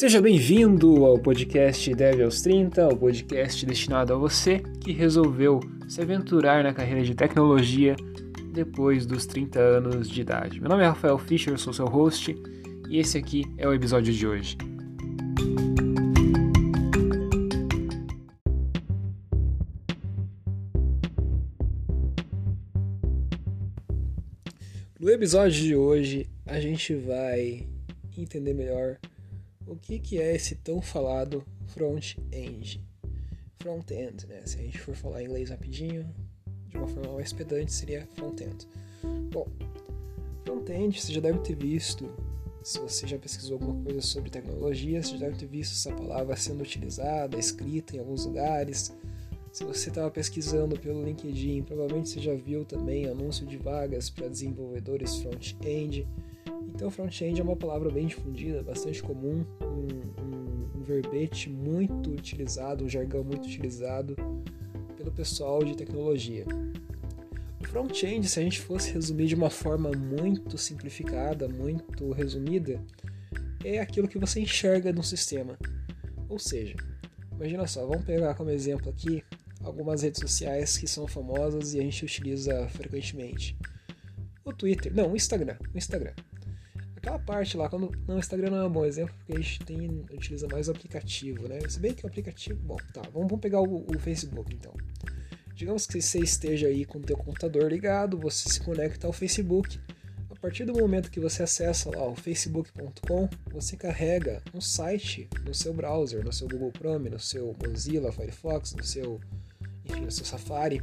Seja bem-vindo ao podcast Dev aos 30, o podcast destinado a você que resolveu se aventurar na carreira de tecnologia depois dos 30 anos de idade. Meu nome é Rafael Fischer, sou seu host e esse aqui é o episódio de hoje. No episódio de hoje, a gente vai entender melhor o que, que é esse tão falado front-end. Front-end, né? Se a gente for falar inglês rapidinho, de uma forma mais pedante, seria front-end. Bom, front-end você já deve ter visto, se você já pesquisou alguma coisa sobre tecnologia, você já deve ter visto essa palavra sendo utilizada, escrita em alguns lugares se você estava pesquisando pelo LinkedIn, provavelmente você já viu também anúncio de vagas para desenvolvedores front-end. Então, front-end é uma palavra bem difundida, bastante comum, um, um, um verbete muito utilizado, um jargão muito utilizado pelo pessoal de tecnologia. O front-end, se a gente fosse resumir de uma forma muito simplificada, muito resumida, é aquilo que você enxerga no sistema. Ou seja, imagina só, vamos pegar como exemplo aqui algumas redes sociais que são famosas e a gente utiliza frequentemente. O Twitter, não, o Instagram, o Instagram. Aquela parte lá, quando. Não, o Instagram não é um bom exemplo, porque a gente tem, utiliza mais o aplicativo, né? Se bem que o aplicativo. Bom, tá, vamos, pegar o, o Facebook então. Digamos que você esteja aí com o teu computador ligado, você se conecta ao Facebook. A partir do momento que você acessa lá o facebook.com, você carrega um site no seu browser, no seu Google Chrome, no seu Mozilla Firefox, no seu no seu Safari,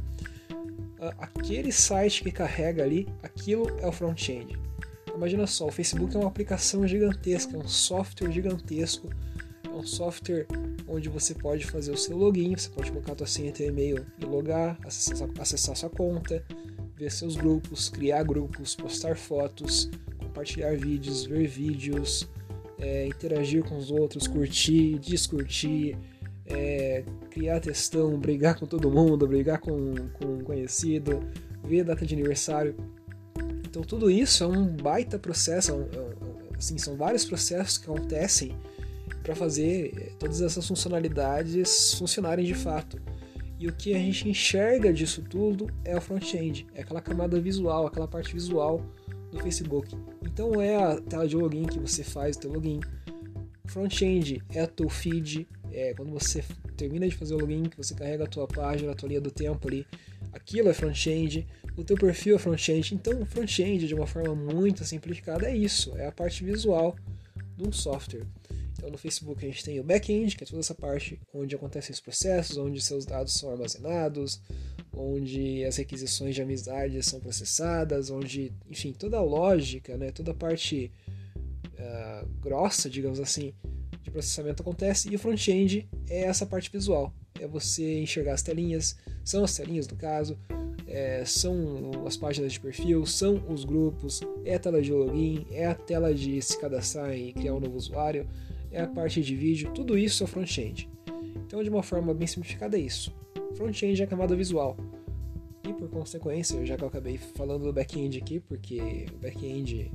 ah, aquele site que carrega ali, aquilo é o front-end. Imagina só, o Facebook é uma aplicação gigantesca, é um software gigantesco, é um software onde você pode fazer o seu login, você pode colocar a sua senha e e-mail e logar, acessar, acessar sua conta, ver seus grupos, criar grupos, postar fotos, compartilhar vídeos, ver vídeos, é, interagir com os outros, curtir, descurtir, é, criar textão, brigar com todo mundo, brigar com, com um conhecido, ver data de aniversário. Então tudo isso é um baita processo, é é assim, são vários processos que acontecem para fazer é, todas essas funcionalidades funcionarem de fato. E o que a gente enxerga disso tudo é o front-end, é aquela camada visual, aquela parte visual do Facebook. Então é a tela de login que você faz o teu login. Front-end é o teu feed, é, quando você termina de fazer o login, que você carrega a tua página, a tua linha do tempo ali, aquilo é front-end, o teu perfil é front-end. Então, front-end, de uma forma muito simplificada, é isso, é a parte visual de um software. Então, no Facebook a gente tem o back-end, que é toda essa parte onde acontecem os processos, onde seus dados são armazenados, onde as requisições de amizade são processadas, onde, enfim, toda a lógica, né, toda a parte uh, grossa, digamos assim, de processamento acontece, e o front-end é essa parte visual. É você enxergar as telinhas, são as telinhas no caso, é, são as páginas de perfil, são os grupos, é a tela de login, é a tela de se cadastrar e criar um novo usuário, é a parte de vídeo, tudo isso é front-end. Então, de uma forma bem simplificada, é isso. Front-end é a camada visual. E por consequência, já que eu acabei falando do back-end aqui, porque o back-end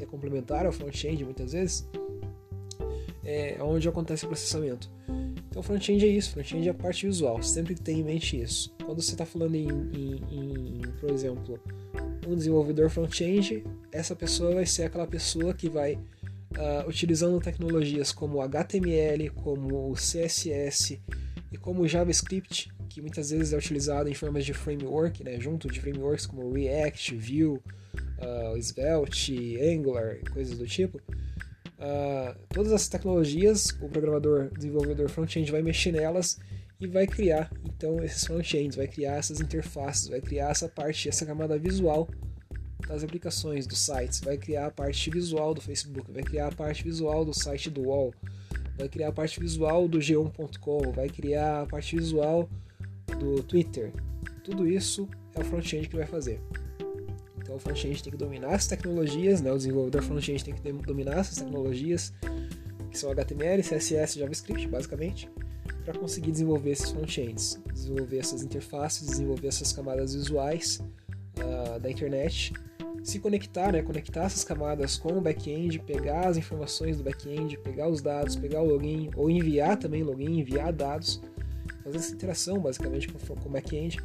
é complementar ao front-end muitas vezes, é onde acontece o processamento. Então, front-end é isso, front-end é a parte visual, sempre tem em mente isso. Quando você está falando em, em, em, por exemplo, um desenvolvedor front-end, essa pessoa vai ser aquela pessoa que vai, uh, utilizando tecnologias como HTML, como CSS e como JavaScript, que muitas vezes é utilizado em formas de framework, né, junto de frameworks como React, Vue, uh, Svelte, Angular, coisas do tipo, uh, todas essas tecnologias, o programador, desenvolvedor front-end vai mexer nelas e vai criar então esses front-ends, vai criar essas interfaces, vai criar essa parte, essa camada visual das aplicações, dos sites, vai criar a parte visual do Facebook, vai criar a parte visual do site do UOL, vai criar a parte visual do g1.com, vai criar a parte visual do Twitter. Tudo isso é o front-end que vai fazer. Então o front-end tem que dominar as tecnologias, né? o desenvolvedor front-end tem que dominar essas tecnologias, que são HTML, CSS, JavaScript, basicamente, para conseguir desenvolver esses front-ends, desenvolver essas interfaces, desenvolver essas camadas visuais uh, da internet se conectar, né? Conectar essas camadas com o back-end, pegar as informações do back-end, pegar os dados, pegar o login, ou enviar também login, enviar dados, fazer essa interação basicamente com o back-end.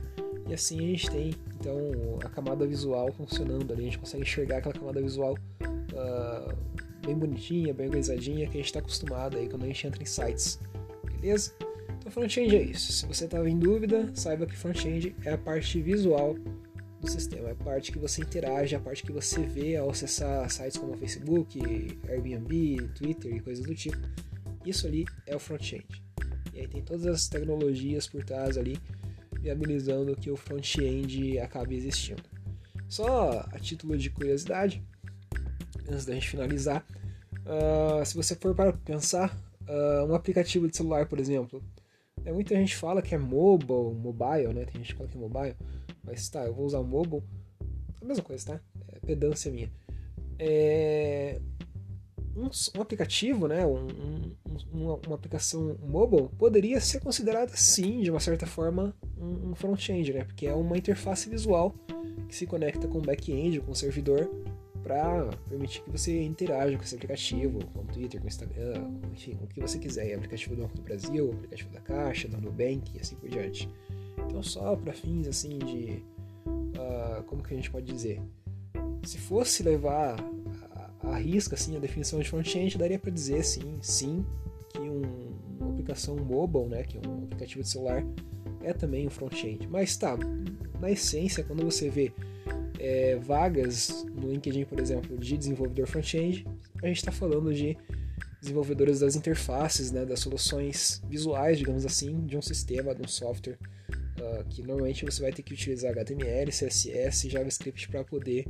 E assim a gente tem então a camada visual funcionando ali, a gente consegue enxergar aquela camada visual uh, bem bonitinha, bem organizadinha, que a gente está acostumado aí quando a gente entra em sites, beleza? Então front-end é isso. Se você estava em dúvida, saiba que front-end é a parte visual do sistema. É a parte que você interage, a parte que você vê ao acessar sites como Facebook, Airbnb, Twitter e coisas do tipo. Isso ali é o front-end. E aí tem todas as tecnologias por trás ali, viabilizando que o front-end acabe existindo. Só a título de curiosidade, antes da gente finalizar, uh, se você for para pensar, uh, um aplicativo de celular, por exemplo, é, muita gente fala que é mobile, mobile, né? Tem gente que fala que é mobile, mas tá, eu vou usar mobile. A mesma coisa, tá? É pedância minha. É... Um, um aplicativo, né? Um, um, uma, uma, aplicação mobile poderia ser considerada sim, de uma certa forma, um, front-end, né? Porque é uma interface visual que se conecta com o back-end, com o servidor, para permitir que você interaja com esse aplicativo, com o Twitter, com o Instagram, enfim, o que você quiser. aplicativo do Banco do Brasil, aplicativo da Caixa, da Nubank e assim por diante. Então, só para fins assim de. Uh, como que a gente pode dizer? Se fosse levar risca assim, a definição de front-end, daria para dizer sim, sim, que um, uma aplicação mobile, né, que é um aplicativo de celular, é também um front-end. Mas tá, na essência, quando você vê é, vagas no LinkedIn, por exemplo, de desenvolvedor front-end, a gente está falando de desenvolvedores das interfaces, né, das soluções visuais, digamos assim, de um sistema, de um software, uh, que normalmente você vai ter que utilizar HTML, CSS JavaScript para poder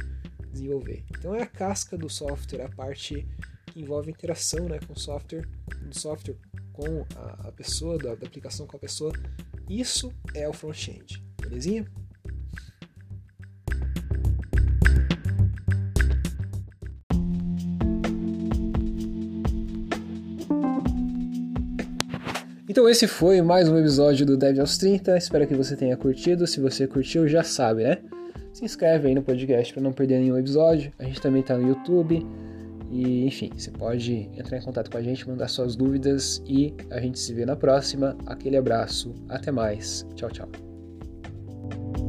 desenvolver. Então é a casca do software, a parte que envolve interação né, com o software, do software com a, a pessoa, da, da aplicação com a pessoa. Isso é o front-end, belezinha? Então esse foi mais um episódio do Dev aos 30. Espero que você tenha curtido. Se você curtiu, já sabe, né? se inscreve aí no podcast para não perder nenhum episódio. A gente também está no YouTube. E enfim, você pode entrar em contato com a gente, mandar suas dúvidas e a gente se vê na próxima. Aquele abraço, até mais. Tchau, tchau.